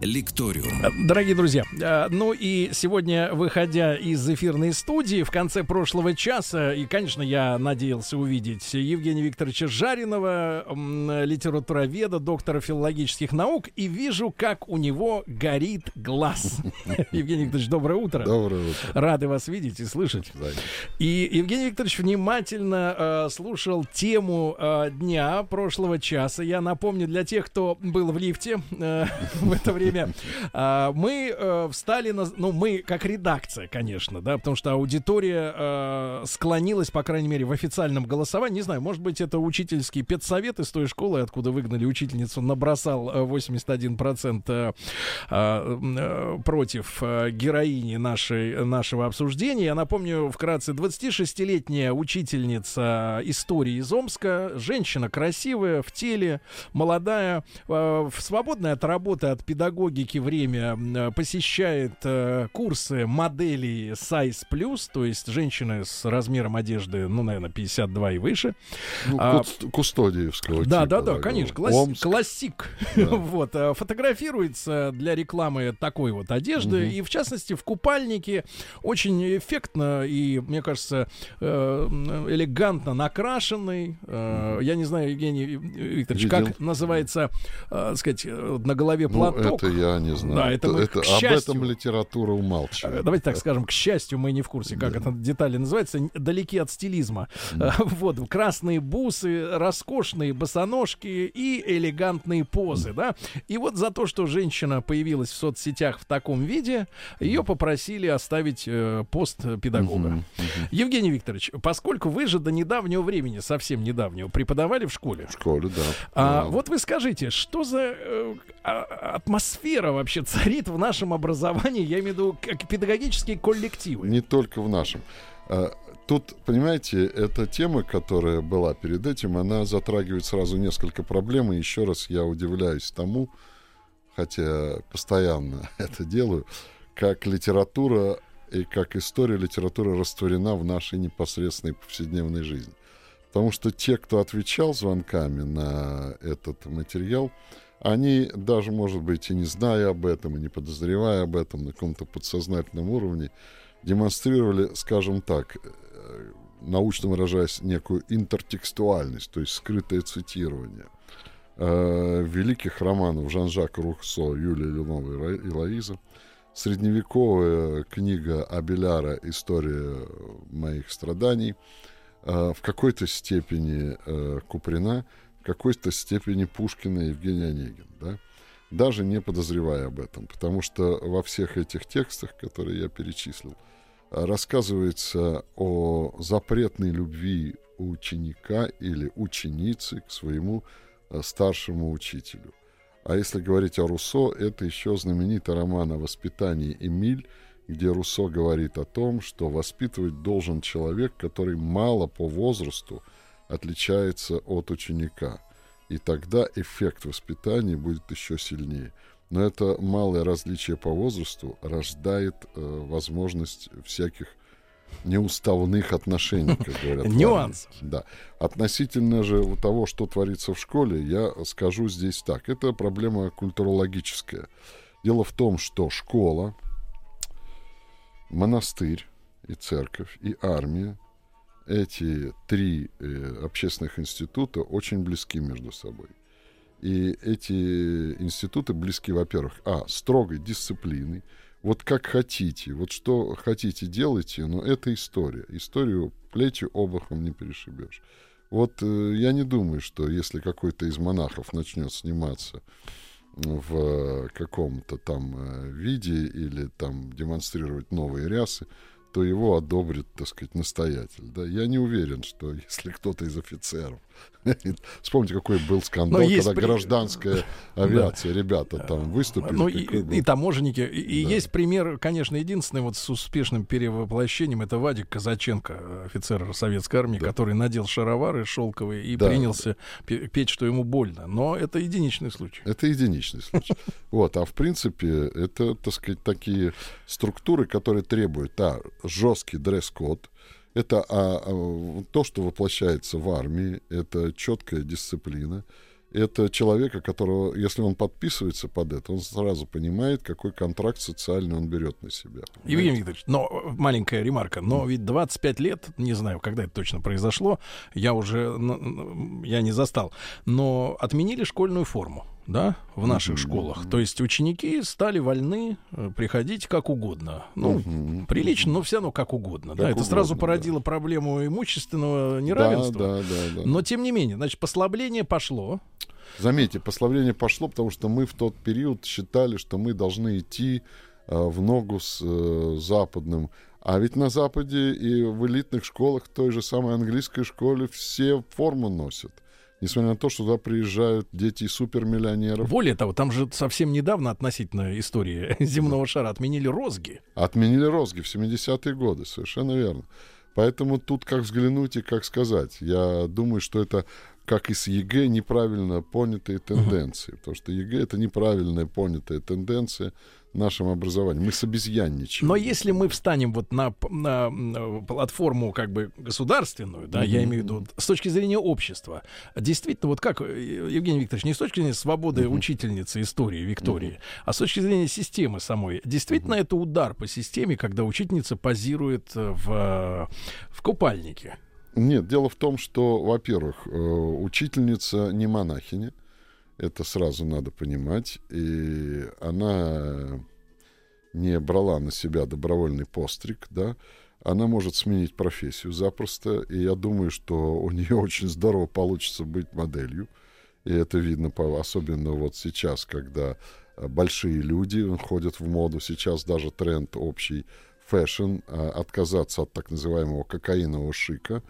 Лекториум. Дорогие друзья, э, ну и сегодня, выходя из эфирной студии в конце прошлого часа, и, конечно, я надеялся увидеть Евгения Викторовича Жаринова, литературоведа, доктора филологических наук, и вижу, как у него горит глаз. Евгений Викторович, доброе утро. Доброе утро. Рады вас видеть и слышать. И Евгений Викторович внимательно э, слушал тему э, дня прошлого часа. Я напомню для тех, кто был в лифте э, в это время, время э, мы э, встали на... Ну, мы как редакция, конечно, да, потому что аудитория э, склонилась, по крайней мере, в официальном голосовании. Не знаю, может быть, это учительский педсовет из той школы, откуда выгнали учительницу, набросал 81% э, э, против героини нашей, нашего обсуждения. Я напомню вкратце, 26-летняя учительница истории из Омска, женщина красивая, в теле, молодая, свободная от работы, от педагога педагогики время э, посещает э, курсы моделей Size Plus, то есть женщины с размером одежды, ну, наверное, 52 и выше. Ну, а, кустодиевского Да, типа, да, да, да, конечно, класс, классик. Да. вот, э, фотографируется для рекламы такой вот одежды, угу. и, в частности, в купальнике очень эффектно и, мне кажется, э, элегантно накрашенный. Э, я не знаю, Евгений Викторович, Видел. как называется, э, сказать, на голове ну, платок. Это я не знаю. Да, это, мы, это, об счастью, этом литература умалчивает. Давайте так скажем, к счастью, мы не в курсе, как да. это детали называется, далеки от стилизма. Да. Вот, красные бусы, роскошные босоножки и элегантные позы, да. И вот за то, что женщина появилась в соцсетях в таком виде, ее попросили оставить э, пост педагога. Угу, угу. Евгений Викторович, поскольку вы же до недавнего времени, совсем недавнего, преподавали в школе. В школе, да. А, да. Вот вы скажите, что за э, а, атмосфера атмосфера вообще царит в нашем образовании, я имею в виду как педагогические коллективы? Не только в нашем. А, тут, понимаете, эта тема, которая была перед этим, она затрагивает сразу несколько проблем. И еще раз я удивляюсь тому, хотя постоянно это делаю, как литература и как история литературы растворена в нашей непосредственной повседневной жизни. Потому что те, кто отвечал звонками на этот материал, они даже, может быть, и не зная об этом, и не подозревая об этом на каком-то подсознательном уровне, демонстрировали, скажем так, э, научно выражаясь, некую интертекстуальность, то есть скрытое цитирование э, великих романов Жан-Жака Рухсо, Юлия Ленова и Лоиза, средневековая книга Абеляра «История моих страданий», э, в какой-то степени Куприна – какой-то степени Пушкина и Евгения Онегин, да, даже не подозревая об этом, потому что во всех этих текстах, которые я перечислил, рассказывается о запретной любви ученика или ученицы к своему э, старшему учителю. А если говорить о Руссо, это еще знаменитый роман о воспитании Эмиль, где Руссо говорит о том, что воспитывать должен человек, который мало по возрасту – отличается от ученика. И тогда эффект воспитания будет еще сильнее. Но это малое различие по возрасту рождает э, возможность всяких неуставных отношений, как говорят. Нюанс. Да. Относительно же того, что творится в школе, я скажу здесь так. Это проблема культурологическая. Дело в том, что школа, монастырь и церковь, и армия эти три э, общественных института очень близки между собой. И эти институты близки, во-первых, а, строгой дисциплиной. Вот как хотите, вот что хотите делайте, но это история. Историю плетью обухом не перешибешь. Вот э, я не думаю, что если какой-то из монахов начнет сниматься в каком-то там э, виде или там демонстрировать новые рясы, то его одобрит, так сказать, настоятель. Да? Я не уверен, что если кто-то из офицеров Вспомните, какой был скандал, когда при... гражданская авиация, ребята там выступили. Ну и, и таможенники. И, да. есть пример, конечно, единственный вот с успешным перевоплощением, это Вадик Казаченко, офицер советской армии, да. который надел шаровары шелковые и да. принялся петь, что ему больно. Но это единичный случай. Это единичный случай. Вот, а в принципе, это, так сказать, такие структуры, которые требуют, а, жесткий дресс-код, это а, а, то, что воплощается в армии, это четкая дисциплина, это человека, которого, если он подписывается под это, он сразу понимает, какой контракт социальный он берет на себя. Евгений Викторович, но маленькая ремарка, но ведь 25 лет, не знаю, когда это точно произошло, я уже, я не застал, но отменили школьную форму да, в наших mm-hmm. школах. То есть ученики стали вольны э, приходить как угодно. Ну, mm-hmm. прилично, но все равно как угодно. Как да, угодно, это сразу породило да. проблему имущественного неравенства. Да, да, да, да. Но тем не менее, значит, послабление пошло. Заметьте, послабление пошло, потому что мы в тот период считали, что мы должны идти э, в ногу с э, западным. А ведь на Западе и в элитных школах, в той же самой английской школе, все форму носят несмотря на то, что туда приезжают дети супермиллионеров. Более того, там же совсем недавно относительно истории земного шара отменили розги. Отменили розги в 70-е годы, совершенно верно. Поэтому тут как взглянуть и как сказать. Я думаю, что это как и с ЕГЭ неправильно понятые тенденции. Потому что ЕГЭ это неправильная понятая тенденция нашем образовании. Мы с обезьянничаем. Но если мы встанем вот на, на, на платформу как бы государственную, да, mm-hmm. я имею в виду с точки зрения общества, действительно, вот как, э, Евгений Викторович, не с точки зрения свободы mm-hmm. учительницы истории Виктории, mm-hmm. а с точки зрения системы самой, действительно mm-hmm. это удар по системе, когда учительница позирует в, в купальнике. Нет, дело в том, что, во-первых, э, учительница не монахиня, это сразу надо понимать. И она не брала на себя добровольный постриг, да, она может сменить профессию запросто, и я думаю, что у нее очень здорово получится быть моделью, и это видно по, особенно вот сейчас, когда большие люди ходят в моду, сейчас даже тренд общий fashion, а, отказаться от так называемого кокаинового шика,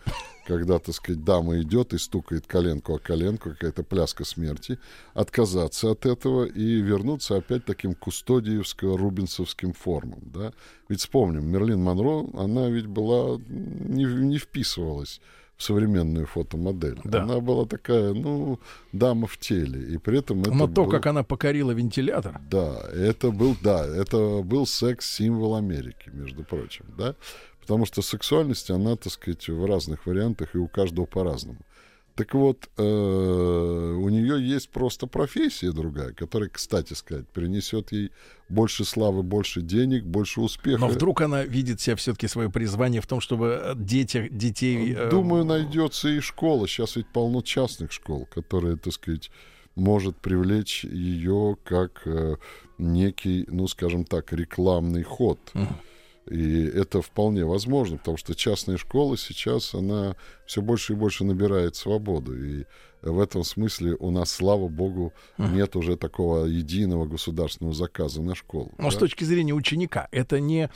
когда, так сказать, дама идет и стукает коленку о коленку, какая-то пляска смерти, отказаться от этого и вернуться опять таким кустодиевско-рубенсовским формам, да. Ведь вспомним, Мэрилин Монро, она ведь была, не, не вписывалась в современную фотомодель. Да. Она была такая, ну, дама в теле. И при этом это Но то, был... как она покорила вентилятор. Да, это был, да, это был секс-символ Америки, между прочим, да. Потому что сексуальность, она, так сказать, в разных вариантах и у каждого по-разному. Так вот, э, у нее есть просто профессия другая, которая, кстати сказать, принесет ей больше славы, больше денег, больше успеха. Но вдруг она видит себя все-таки свое призвание в том, чтобы дети, детей... Э... Думаю, найдется и школа. Сейчас ведь полно частных школ, которые, так сказать, может привлечь ее как э, некий, ну, скажем так, рекламный ход. Uh-huh. И это вполне возможно, потому что частная школа сейчас, она все больше и больше набирает свободу. И в этом смысле у нас, слава богу, uh-huh. нет уже такого единого государственного заказа на школу. Но да? с точки зрения ученика, это не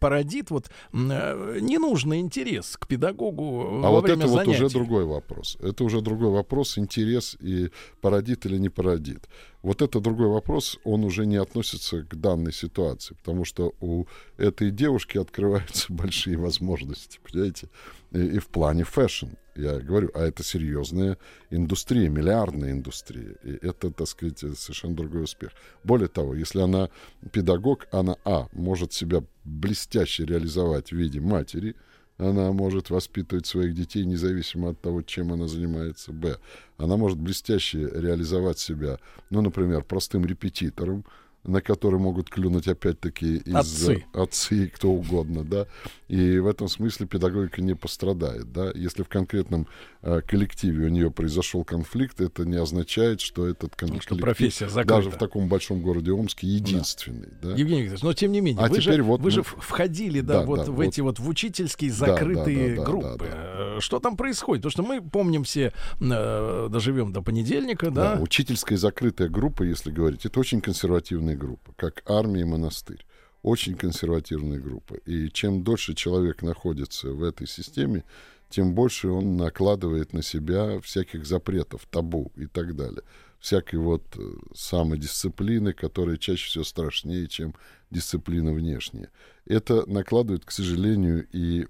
породит вот э, ненужный интерес к педагогу а во вот время это занятий. вот уже другой вопрос. Это уже другой вопрос, интерес и породит или не породит. Вот это другой вопрос, он уже не относится к данной ситуации, потому что у этой девушки открываются большие возможности, понимаете, и, и в плане fashion. Я говорю, а это серьезная индустрия, миллиардная индустрия. И это, так сказать, совершенно другой успех. Более того, если она педагог, она, а, может себя блестяще реализовать в виде матери, она может воспитывать своих детей независимо от того, чем она занимается. Б. Она может блестяще реализовать себя, ну, например, простым репетитором, на который могут клюнуть опять-таки из отцы. отцы, кто угодно, да. И в этом смысле педагогика не пострадает, да. Если в конкретном э, коллективе у нее произошел конфликт, это не означает, что этот конфликт что профессия закрыта. даже в таком большом городе Омске единственный, да. да? Евгений Викторович, но тем не менее, а вы, теперь же, вот вы мы... же входили, да, да вот да, в вот... эти вот в учительские закрытые да, да, да, группы. Да, да, да. Что там происходит? Потому что мы помним все, э, доживем до понедельника, да. Да, учительская закрытая группа, если говорить, это очень консервативная консервативная группа, как армия и монастырь. Очень консервативная группа. И чем дольше человек находится в этой системе, тем больше он накладывает на себя всяких запретов, табу и так далее. Всякой вот э, самодисциплины, которая чаще всего страшнее, чем дисциплина внешняя. Это накладывает, к сожалению, и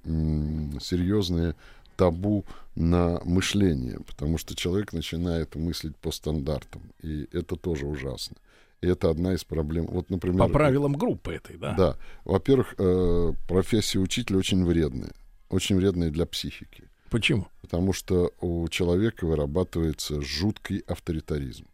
серьезные табу на мышление, потому что человек начинает мыслить по стандартам, и это тоже ужасно. И это одна из проблем. Вот, например, По правилам группы этой, да? Да. Во-первых, э, профессия учителя очень вредная. Очень вредная для психики. Почему? Потому что у человека вырабатывается жуткий авторитаризм.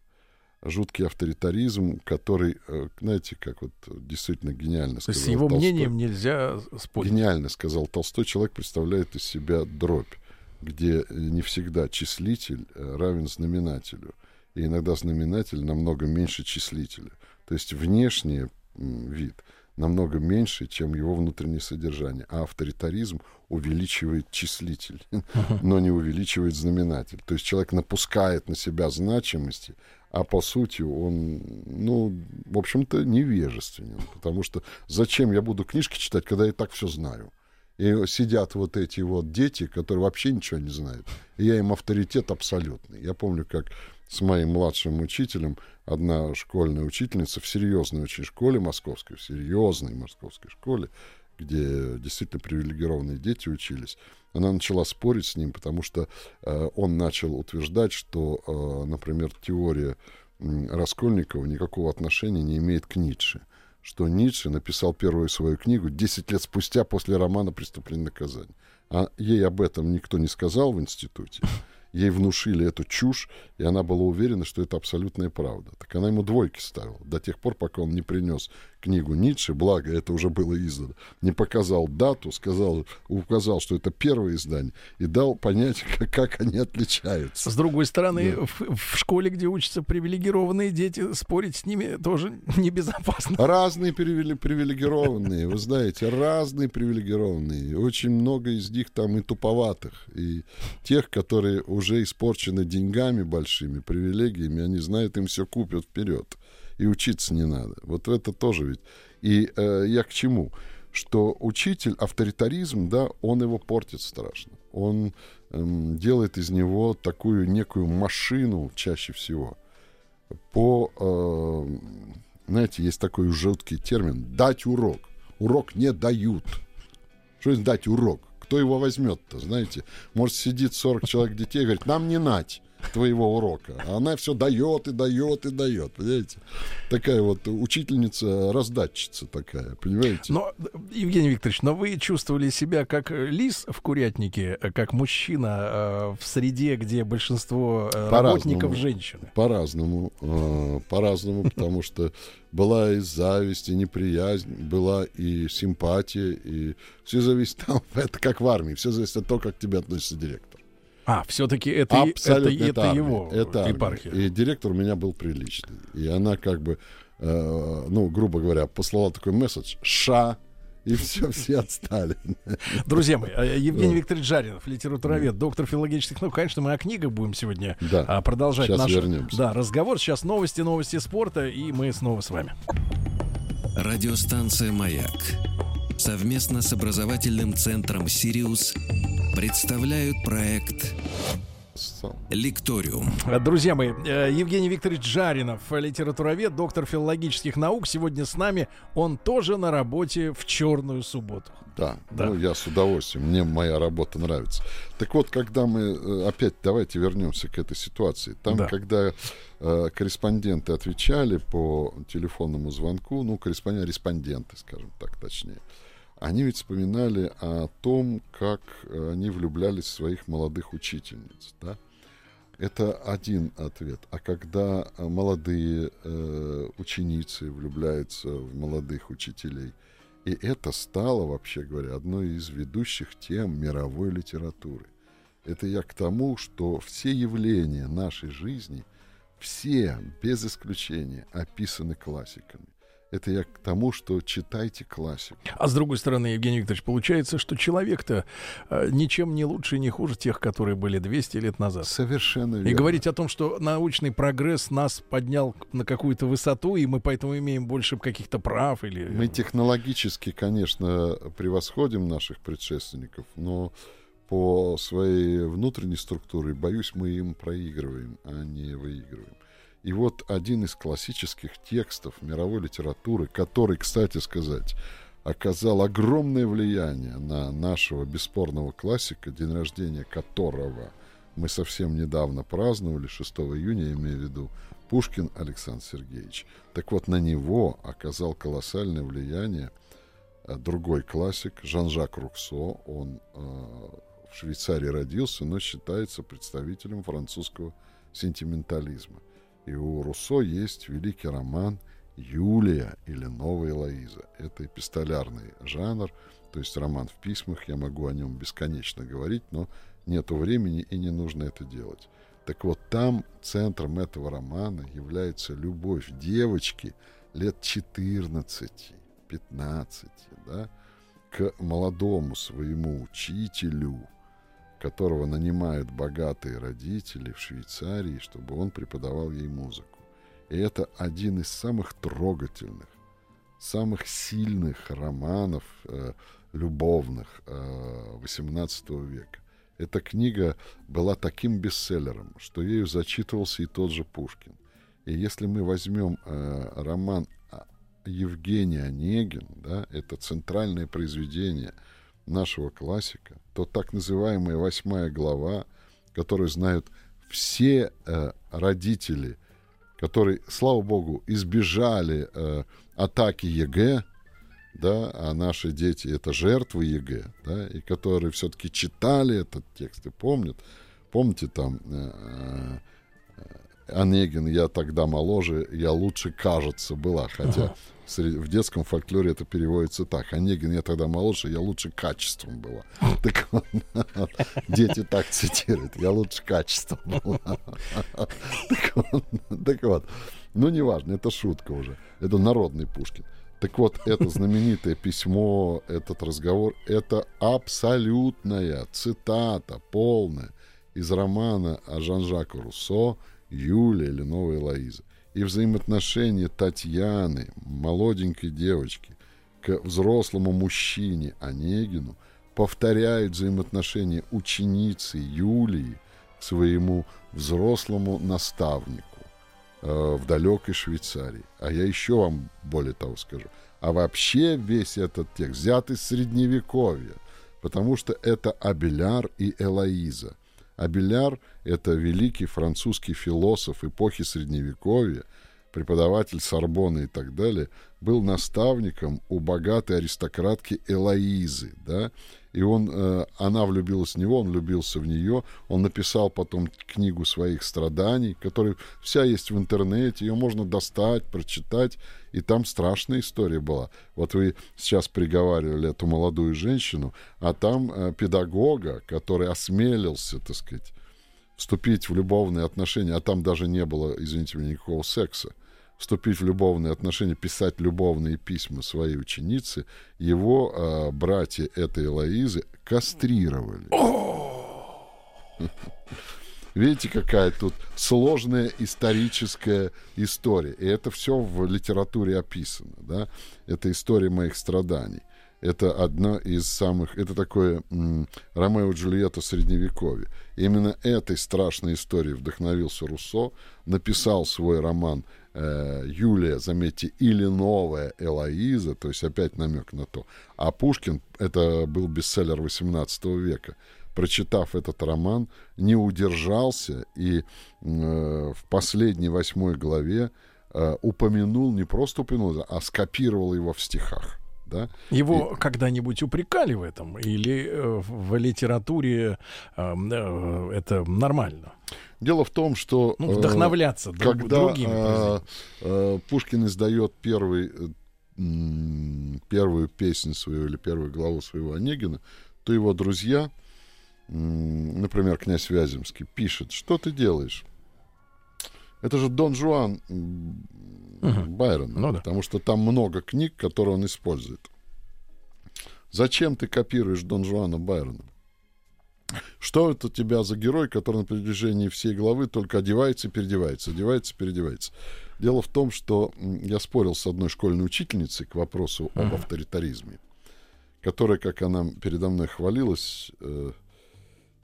Жуткий авторитаризм, который, э, знаете, как вот действительно гениально То сказал есть с его Толстой. мнением нельзя спорить. Гениально сказал Толстой. Человек представляет из себя дробь, где не всегда числитель э, равен знаменателю. И иногда знаменатель намного меньше числителя. То есть внешний вид намного меньше, чем его внутреннее содержание. А авторитаризм увеличивает числитель, но не увеличивает знаменатель. То есть человек напускает на себя значимости, а по сути он, ну, в общем-то, невежественен. Потому что зачем я буду книжки читать, когда я так все знаю? И сидят вот эти вот дети, которые вообще ничего не знают. И я им авторитет абсолютный. Я помню, как с моим младшим учителем одна школьная учительница в серьезной очень школе московской, в серьезной московской школе, где действительно привилегированные дети учились, она начала спорить с ним, потому что э, он начал утверждать, что, э, например, теория м, Раскольникова никакого отношения не имеет к Ницше. Что Ницше написал первую свою книгу 10 лет спустя после романа «Преступление и наказание». А ей об этом никто не сказал в институте. Ей внушили эту чушь, и она была уверена, что это абсолютная правда. Так она ему двойки ставила до тех пор, пока он не принес книгу Ницше, благо это уже было издано, не показал дату, сказал, указал, что это первое издание, и дал понять, как, как они отличаются. С другой стороны, Да. в, в школе, где учатся привилегированные дети, спорить с ними тоже небезопасно. Разные привили- привилегированные, вы знаете, разные привилегированные. Очень много из них там и туповатых, и тех, которые уже испорчены деньгами большими, привилегиями, они знают, им все купят вперед. И учиться не надо. Вот это тоже ведь. И э, я к чему? Что учитель, авторитаризм, да, он его портит страшно. Он эм, делает из него такую некую машину чаще всего по, э, знаете, есть такой жуткий термин «дать урок». Урок не дают. Что значит дать урок? Кто его возьмет-то, знаете? Может, сидит 40 человек детей и говорит, нам не нать твоего урока. А она все дает и дает и дает, понимаете? Такая вот учительница, раздатчица такая, понимаете? Но, Евгений Викторович, но вы чувствовали себя как лис в курятнике, как мужчина э, в среде, где большинство э, работников женщины. По-разному, э, по-разному, потому что была и зависть, и неприязнь, была и симпатия, и все зависит там, это как в армии, все зависит от того, как к тебе относится директор. А, все-таки это, это, Абсолютно, это армия, его это епархия. И директор у меня был приличный. И она как бы, э, ну, грубо говоря, послала такой месседж «Ша», и все, все отстали. Друзья мои, э, Евгений. Викторович Жаринов, литературовед, доктор филологических наук. Конечно, мы о книгах будем сегодня Да. а, продолжать Сейчас наш вернемся. да, разговор. Сейчас новости, новости спорта, и мы снова с вами. Радиостанция «Маяк» совместно с образовательным центром «Сириус» представляют проект «Лекториум». Друзья мои, э, Евгений Викторович Жаринов, литературовед, доктор филологических наук, сегодня с нами. Он тоже на работе в черную субботу. Да, Да. ну я с удовольствием, мне моя работа нравится. Так вот, когда мы, э, опять давайте вернемся к этой ситуации. Там, Да. когда э, корреспонденты отвечали по телефонному звонку, ну, корреспонденты, респонденты, скажем так точнее, они ведь вспоминали о том, как э, они влюблялись в своих молодых учительниц, да? Это один ответ. А когда э, молодые э, ученицы влюбляются в молодых учителей, и это стало, вообще говоря, одной из ведущих тем мировой литературы. Это я к тому, что все явления нашей жизни, все, без исключения, описаны классиками. Это я к тому, что читайте классику. А с другой стороны, Евгений Викторович, получается, что человек-то э, ничем не лучше и не хуже тех, которые были 200 лет назад. Совершенно верно. И говорить о том, что научный прогресс нас поднял на какую-то высоту, и мы поэтому имеем больше каких-то прав или... Мы технологически, конечно, превосходим наших предшественников, но по своей внутренней структуре, боюсь, мы им проигрываем, а не выигрываем. И вот один из классических текстов мировой литературы, который, кстати сказать, оказал огромное влияние на нашего бесспорного классика, день рождения которого мы совсем недавно праздновали, 6 июня, я имею в виду, Пушкин Александр Сергеевич. Так вот, на него оказал колоссальное влияние э, другой классик Жан-Жак Руксо. Он э, в Швейцарии родился, но считается представителем французского сентиментализма. И у Руссо есть великий роман «Юлия» или «Новая Лоиза». Это эпистолярный жанр, то есть роман в письмах. Я могу о нем бесконечно говорить, но нету времени и не нужно это делать. Так вот, там центром этого романа является любовь девочки лет 14, 15, да, к молодому своему учителю, которого нанимают богатые родители в Швейцарии, чтобы он преподавал ей музыку. И это один из самых трогательных, самых сильных романов э, любовных э, XVIII века. Эта книга была таким бестселлером, что ею зачитывался и тот же Пушкин. И если мы возьмем э, роман а, Евгения Онегин, да, это центральное произведение нашего классика, то так называемая восьмая глава, которую знают все э, родители, которые, слава богу, избежали э, атаки ЕГЭ, да, а наши дети это жертвы ЕГЭ, да, и которые все-таки читали этот текст и помнят. Помните там э, э, Онегин, я тогда моложе, я лучше, кажется, была, хотя в детском фольклоре это переводится так. Онегин, я тогда моложе, я лучше качеством была. Так дети так цитируют, я лучше качеством была. Так вот, ну неважно, это шутка уже, это народный Пушкин. Так вот, это знаменитое письмо, этот разговор, это абсолютная цитата, полная, из романа о Жан-Жаку Руссо «Юлия или новая Лоиза». И взаимоотношения Татьяны, молоденькой девочки, к взрослому мужчине Онегину повторяют взаимоотношения ученицы Юлии к своему взрослому наставнику э, в далекой Швейцарии. А я еще вам более того скажу. А вообще весь этот текст взят из Средневековья, потому что это Абеляр и Элоиза. Абеляр — это великий французский философ эпохи Средневековья, преподаватель Сорбоны и так далее, был наставником у богатой аристократки Элоизы, да, и он, э, она влюбилась в него, он влюбился в нее, он написал потом книгу своих страданий, которая вся есть в интернете, ее можно достать, прочитать, и там страшная история была. Вот вы сейчас приговаривали эту молодую женщину, а там э, педагога, который осмелился, так сказать, вступить в любовные отношения, а там даже не было, извините меня, никакого секса, вступить в любовные отношения, писать любовные письма своей ученице, его э, братья этой Лоизы кастрировали. Видите, какая тут сложная историческая история. И это все в литературе описано. Да? Это история моих страданий. Это одна из самых... Это такое Ромео и Джульетта Средневековья. Именно этой страшной историей вдохновился Руссо, написал свой роман э, Юлия, заметьте, или новая Элоиза, то есть опять намек на то. А Пушкин, это был бестселлер 18 века, прочитав этот роман, не удержался и э, в последней восьмой главе э, упомянул, не просто упомянул, а скопировал его в стихах. Да? Его и... когда-нибудь упрекали в этом? Или э, в литературе э, э, это нормально? Дело в том, что... Ну, вдохновляться э, друг, когда, другими. Э, э, Пушкин издает первый, э, первую песню свою или первую главу своего Онегина, то его друзья, э, например, князь Вяземский, пишет, что ты делаешь? Это же Дон Жуан угу. Байрона, ну, да. потому что там много книг, которые он использует. Зачем ты копируешь Дон Жуана Байрона? Что это у тебя за герой, который на протяжении всей главы только одевается, переодевается, одевается, переодевается? Дело в том, что я спорил с одной школьной учительницей к вопросу об авторитаризме, которая, как она передо мной хвалилась, э,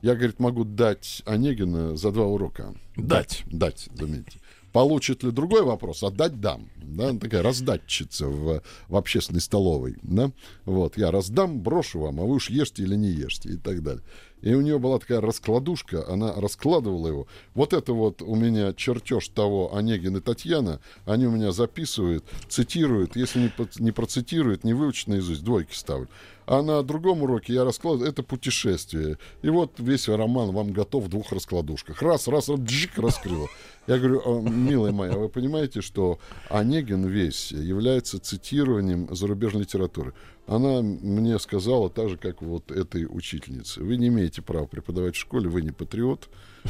Я, говорит, могу дать Онегина за два урока. Дать. Дать, заметьте. Получит ли другой вопрос? Отдать дам. Да, такая раздатчица в, в общественной столовой. Да? Вот, я раздам, брошу вам, а вы уж ешьте или не ешьте и так далее. И у нее была такая раскладушка, она раскладывала его. Вот это вот у меня чертеж того Онегин и Татьяна, они у меня записывают, цитируют. Если не, не процитируют, не выучат наизусть, двойки ставлю. А на другом уроке я раскладываю, это путешествие. И вот весь роман вам готов в двух раскладушках. Раз, раз, раз, джик, раскрыла. Я говорю, «А, милая моя, вы понимаете, что Онегин весь является цитированием зарубежной литературы? Она мне сказала так же, как вот этой учительнице. Вы не имеете права преподавать в школе, вы не патриот,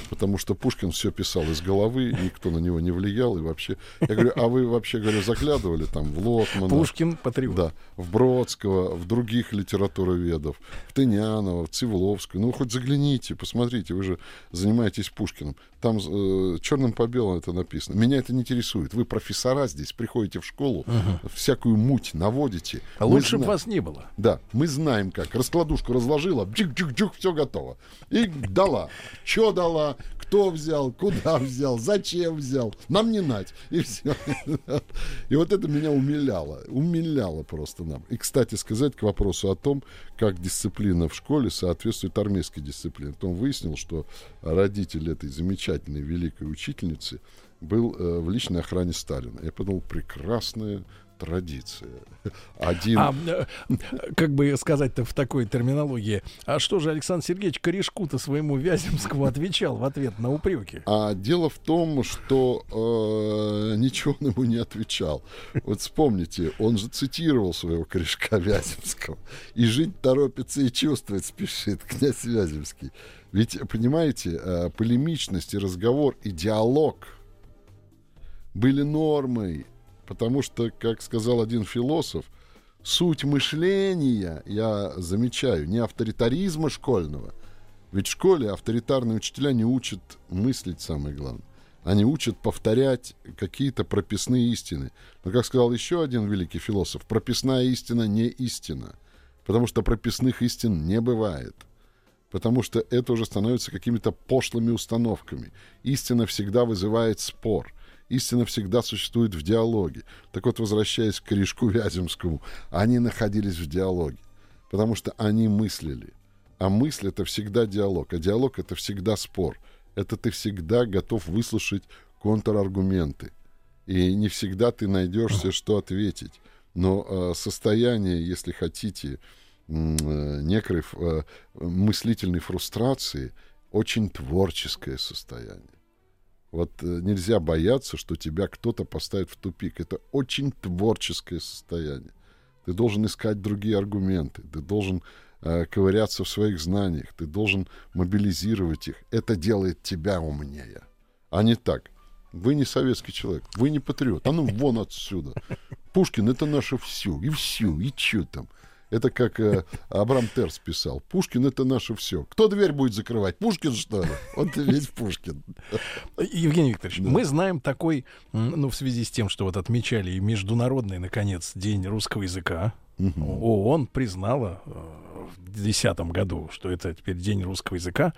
потому что Пушкин все писал из головы, никто на него не влиял и вообще. Я говорю, а вы вообще, говорю, заглядывали там в Лотмана? Пушкин патриот. Да, в Бродского, в других литературоведов, в Тынянова, в Цивловскую. Ну, хоть загляните, посмотрите, вы же занимаетесь Пушкиным. Там э, черным по белому это написано. Меня это не интересует. Вы профессора здесь, приходите в школу, uh всякую муть наводите. А лучше бы вас не было. Да, мы знаем как. Раскладушку разложила, джик-джик-джик, все готово. И дала. Что дала, кто взял, куда взял, зачем взял. Нам не нать. И все. И вот это меня умиляло. Умиляло просто нам. И, кстати сказать, к вопросу о том, как дисциплина в школе соответствует армейской дисциплине. Потом выяснил, что родитель этой замечательной великой учительницы был э, в личной охране Сталина. Я подумал, прекрасная традиция. Один... А, э, как бы сказать-то в такой терминологии, а что же Александр Сергеевич корешку-то своему Вяземскому отвечал в ответ на упреки? А дело в том, что э, ничего он ему не отвечал. Вот вспомните, он же цитировал своего корешка Вяземского. И жить торопится и чувствовать спешит князь Вяземский. Ведь, понимаете, э, полемичность и разговор, и диалог были нормой Потому что, как сказал один философ, суть мышления, я замечаю, не авторитаризма школьного. Ведь в школе авторитарные учителя не учат мыслить, самое главное. Они учат повторять какие-то прописные истины. Но, как сказал еще один великий философ, прописная истина не истина. Потому что прописных истин не бывает. Потому что это уже становится какими-то пошлыми установками. Истина всегда вызывает спор – Истина всегда существует в диалоге. Так вот, возвращаясь к корешку Вяземскому, они находились в диалоге, потому что они мыслили. А мысль — это всегда диалог, а диалог — это всегда спор. Это ты всегда готов выслушать контраргументы. И не всегда ты найдешься, что ответить. Но э, состояние, если хотите, э, некой э, мыслительной фрустрации, очень творческое состояние. Вот э, нельзя бояться, что тебя кто-то поставит в тупик. Это очень творческое состояние. Ты должен искать другие аргументы, ты должен э, ковыряться в своих знаниях, ты должен мобилизировать их. Это делает тебя умнее, а не так. Вы не советский человек, вы не патриот. А ну вон отсюда. Пушкин это наше все, и все, и что там. Это как э, Абрам Терс писал. Пушкин — это наше все. Кто дверь будет закрывать? Пушкин, что ли? Он ведь Пушкин. Евгений Викторович, да. мы знаем такой, ну, в связи с тем, что вот отмечали и международный, наконец, День русского языка. Угу. ООН признала э, в 2010 году, что это теперь День русского языка,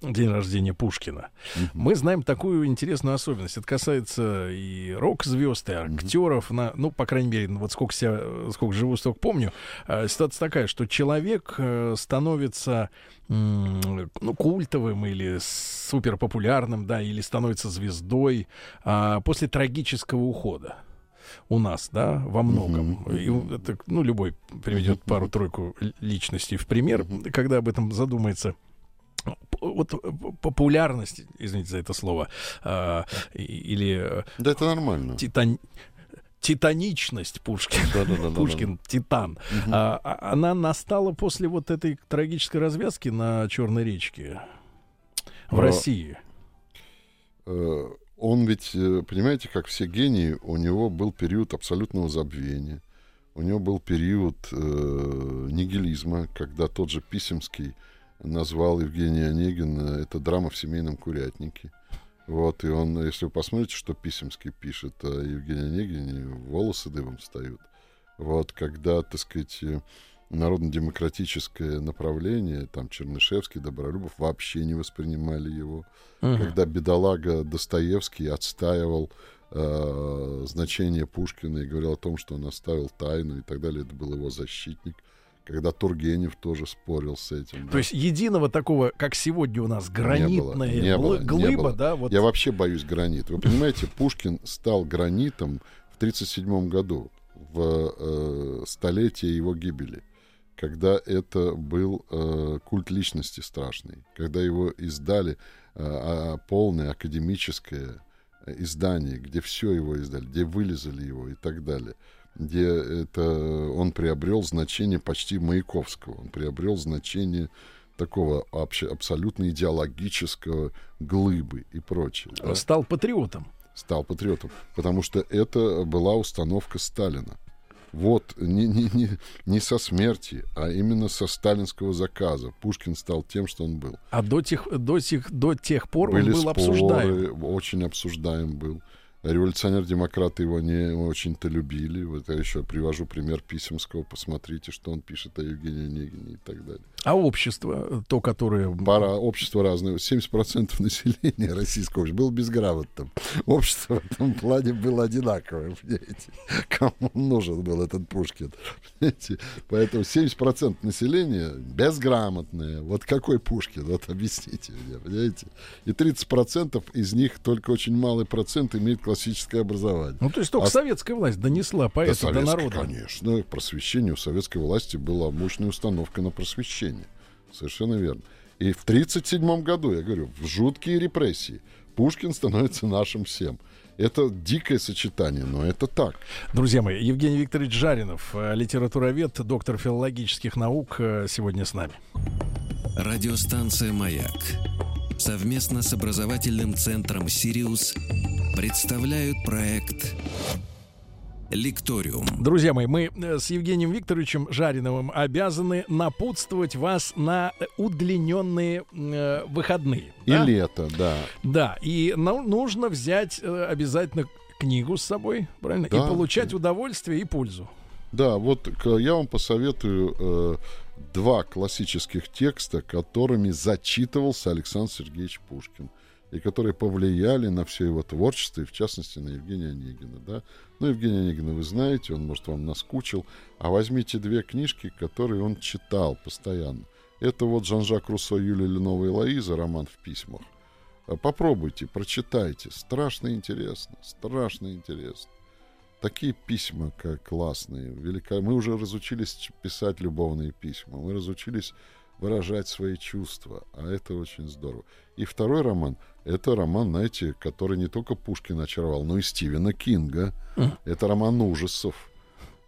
день рождения Пушкина. Uh-huh. Мы знаем такую интересную особенность. Это касается и рок-звезд, и актеров. Uh-huh. На, ну, по крайней мере, вот сколько, себя, сколько живу, столько помню. А, ситуация такая, что человек э, становится ну, культовым или суперпопулярным, да, или становится звездой а, после трагического ухода у нас, да, во многом. И это, ну, любой приведет пару-тройку личностей в пример, когда об этом задумается вот популярность, извините за это слово, э, или... Да это нормально. Титан, титаничность Пушкина, да, да, да, Пушкин да, да. Титан, угу. а, она настала после вот этой трагической развязки на Черной речке в а, России. Э, он ведь, э, понимаете, как все гении, у него был период абсолютного забвения. У него был период э, нигилизма, когда тот же Писемский назвал Евгения Онегина это драма в семейном курятнике. Вот, и он, если вы посмотрите, что Писемский пишет о Евгении Онегине, волосы дыбом встают. Вот, когда, так сказать, э, народно-демократическое направление, там Чернышевский, Добролюбов, вообще не воспринимали его. Мгм. Когда бедолага Достоевский отстаивал э, значение Пушкина и говорил о том, что он оставил тайну и так далее, это был его защитник. Когда Тургенев тоже спорил с этим. То да. есть единого такого, как сегодня у нас гранитная не было, не глыба, было. да, вот Я вообще боюсь гранит. Вы понимаете, Пушкин стал гранитом в 1937 году, в э, столетие его гибели, когда это был э, культ личности страшный, когда его издали э, а, полное академическое э, издание, где все его издали, где вылезали его и так далее, где это он приобрел значение почти Маяковского, он приобрел значение такого вообще абсолютно идеологического глыбы и прочее. да стал патриотом. стал патриотом, потому что это была установка Сталина. Вот не, не, не, не со смерти, а именно со сталинского заказа Пушкин стал тем, что он был. А до тех, до тех, до тех пор Были он был споры, обсуждаем. очень обсуждаем был. Революционер-демократы его не очень-то любили. Вот я еще привожу пример Писемского. Посмотрите, что он пишет о Евгении Онегине и так далее. А общество, то, которое... Пара общества разные. 70% населения российского было безграмотным. Общество в этом плане было одинаковое, понимаете? Кому нужен был этот Пушкин? Понимаете? Поэтому 70% населения безграмотное. Вот какой Пушкин? Вот объясните мне, понимаете? И 30% из них, только очень малый процент, имеет классическое образование. Ну, то есть только А- советская власть донесла поэта до советская, народа. Конечно, просвещение у советской власти была мощная установка на просвещение. Совершенно верно. И в 1937 году, я говорю, в жуткие репрессии Пушкин становится нашим всем. Это дикое сочетание, но это так. Друзья мои, Евгений Викторович Жаринов, э, литературовед, доктор филологических наук, э, сегодня с нами. Радиостанция «Маяк» совместно с образовательным центром «Сириус» представляют проект «Лекториум». Друзья мои, мы э, с Евгением Викторовичем Жариновым обязаны напутствовать вас на удлиненные э, выходные. И да? лето, да. Да, и нам нужно взять э, обязательно книгу с собой, правильно? Да, и получать удовольствие и пользу. Да, вот я вам посоветую э, два классических текста, которыми зачитывался Александр Сергеевич Пушкин и которые повлияли на все его творчество, и в частности на Евгения Онегина. Да? Ну, Евгения Онегина вы знаете, он, может, вам наскучил. А возьмите две книжки, которые он читал постоянно. Это вот Жан-Жак Руссо, Юлия Ленова и Лоиза, роман в письмах. А Попробуйте, прочитайте. Страшно интересно, страшно интересно. Такие письма как классные, велика... Мы уже разучились писать любовные письма, мы разучились выражать свои чувства, а это очень здорово. И второй роман, это роман, знаете, который не только Пушкин очаровал, но и Стивена Кинга. Мгм. Это роман ужасов.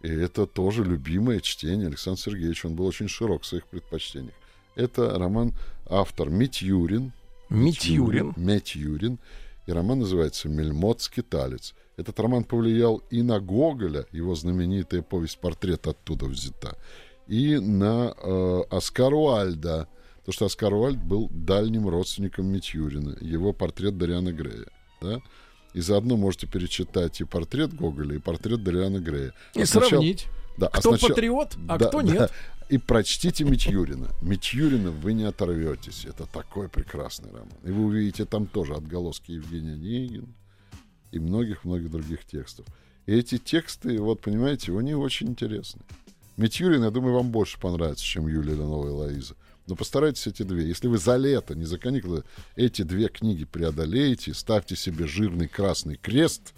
И это тоже любимое чтение Александра Сергеевича. Он был очень широк в своих предпочтениях. Это роман автор Митюрин, Митюрин. Метьюрин. И роман называется «Мельмот скиталец». Этот роман повлиял и на Гоголя, его знаменитая повесть «Портрет оттуда взята», и на э, Оскара Уальда, потому что Оскар Уальд был дальним родственником Митюрина, его портрет Дариана Грея. Да? И заодно можете перечитать и портрет Гоголя, и портрет Дариана Грея. И А сравнить, Да, а кто сначала- патриот, а да, кто да. нет. И прочтите Митюрина. Митюрина вы не оторветесь. Это такой прекрасный роман. И вы увидите там тоже отголоски Евгения Онегина и многих-многих других текстов. И эти тексты, вот понимаете, они очень интересны. Митюрин, я думаю, вам больше понравится, чем Юлия Ленова и Лоиза. Но постарайтесь эти две. Если вы за лето, не за каникулы, эти две книги преодолеете, ставьте себе жирный красный крест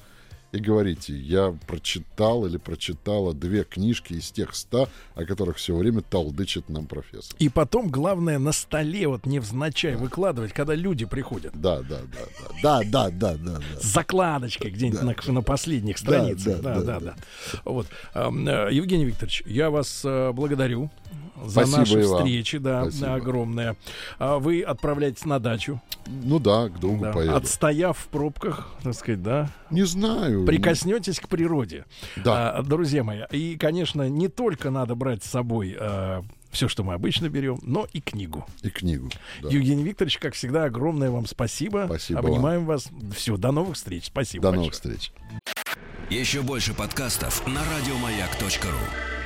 и говорите, я прочитал или прочитала две книжки из тех ста, о которых все время толдычит нам профессор. И потом, главное, на столе вот невзначай выкладывать, когда люди приходят. Да, да, да, да, да, да, да, да, С закладочкой где-нибудь на, на последних Да, страницах. да, Да, да, да, да. Вот. Ам, э, Евгений Викторович, я вас э, благодарю за Спасибо наши вам. встречи, да, Спасибо. огромное. А Вы отправляетесь на дачу, Ну да, к другу да, поеду. отстояв в пробках, так сказать, да, Не знаю. прикоснетесь к природе. Да. А, друзья мои, и, конечно, не только надо брать с собой все, что мы обычно берем, но и книгу. И книгу. да. Евгений Викторович, как всегда, огромное вам спасибо. Спасибо Обнимаем вас. Все, до новых встреч. Спасибо. До большое. новых встреч. Еще больше подкастов на радиомаяк.ру.